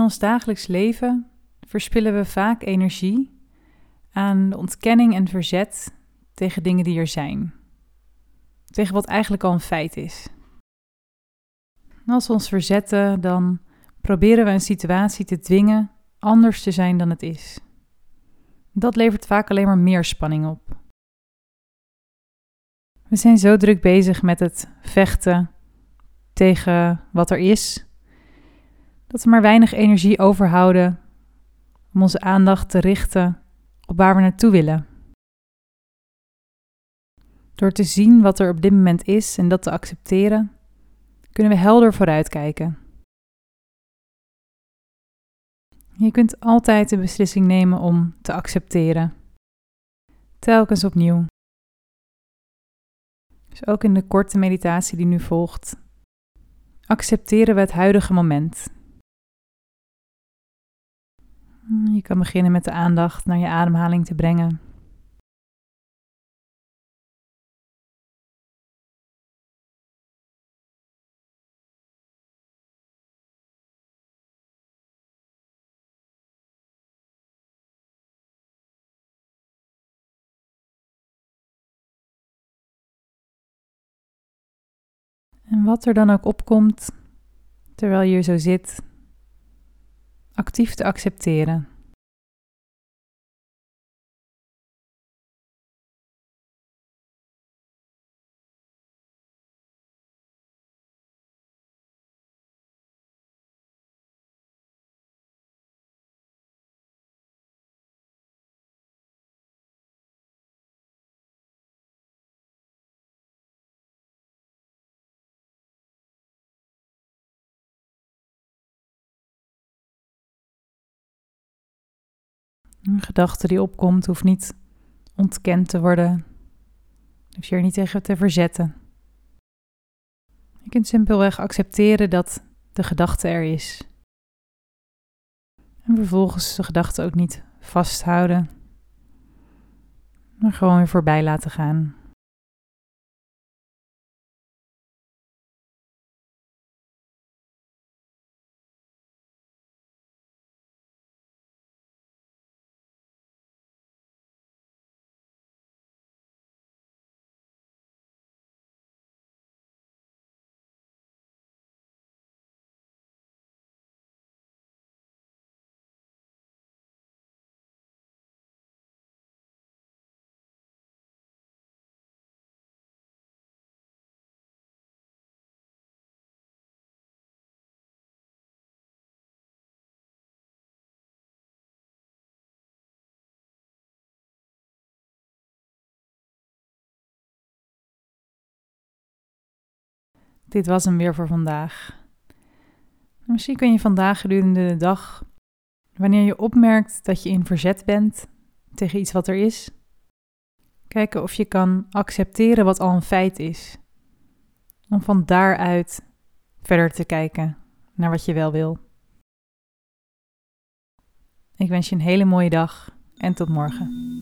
ons dagelijks leven verspillen we vaak energie aan ontkenning en verzet tegen dingen die er zijn. Tegen wat eigenlijk al een feit is. als we ons verzetten, dan proberen we een situatie te dwingen anders te zijn dan het is. Dat levert vaak alleen maar meer spanning op. We zijn zo druk bezig met het vechten tegen wat er is, dat we maar weinig energie overhouden om onze aandacht te richten op waar we naartoe willen. Door te zien wat er op dit moment is en dat te accepteren, kunnen we helder vooruitkijken. Je kunt altijd de beslissing nemen om te accepteren. Telkens opnieuw. Dus ook in de korte meditatie die nu volgt, accepteren we het huidige moment. Je kan beginnen met de aandacht naar je ademhaling te brengen. En wat er dan ook opkomt terwijl je zo zit, actief te accepteren. Een gedachte die opkomt hoeft niet ontkend te worden. Hoef je er niet tegen te verzetten. Je kunt simpelweg accepteren dat de gedachte er is. En vervolgens de gedachte ook niet vasthouden, maar gewoon weer voorbij laten gaan. Dit was hem weer voor vandaag. Misschien kun je vandaag gedurende de dag, wanneer je opmerkt dat je in verzet bent tegen iets wat er is, kijken of je kan accepteren wat al een feit is. Om van daaruit verder te kijken naar wat je wel wil. Ik wens je een hele mooie dag en tot morgen.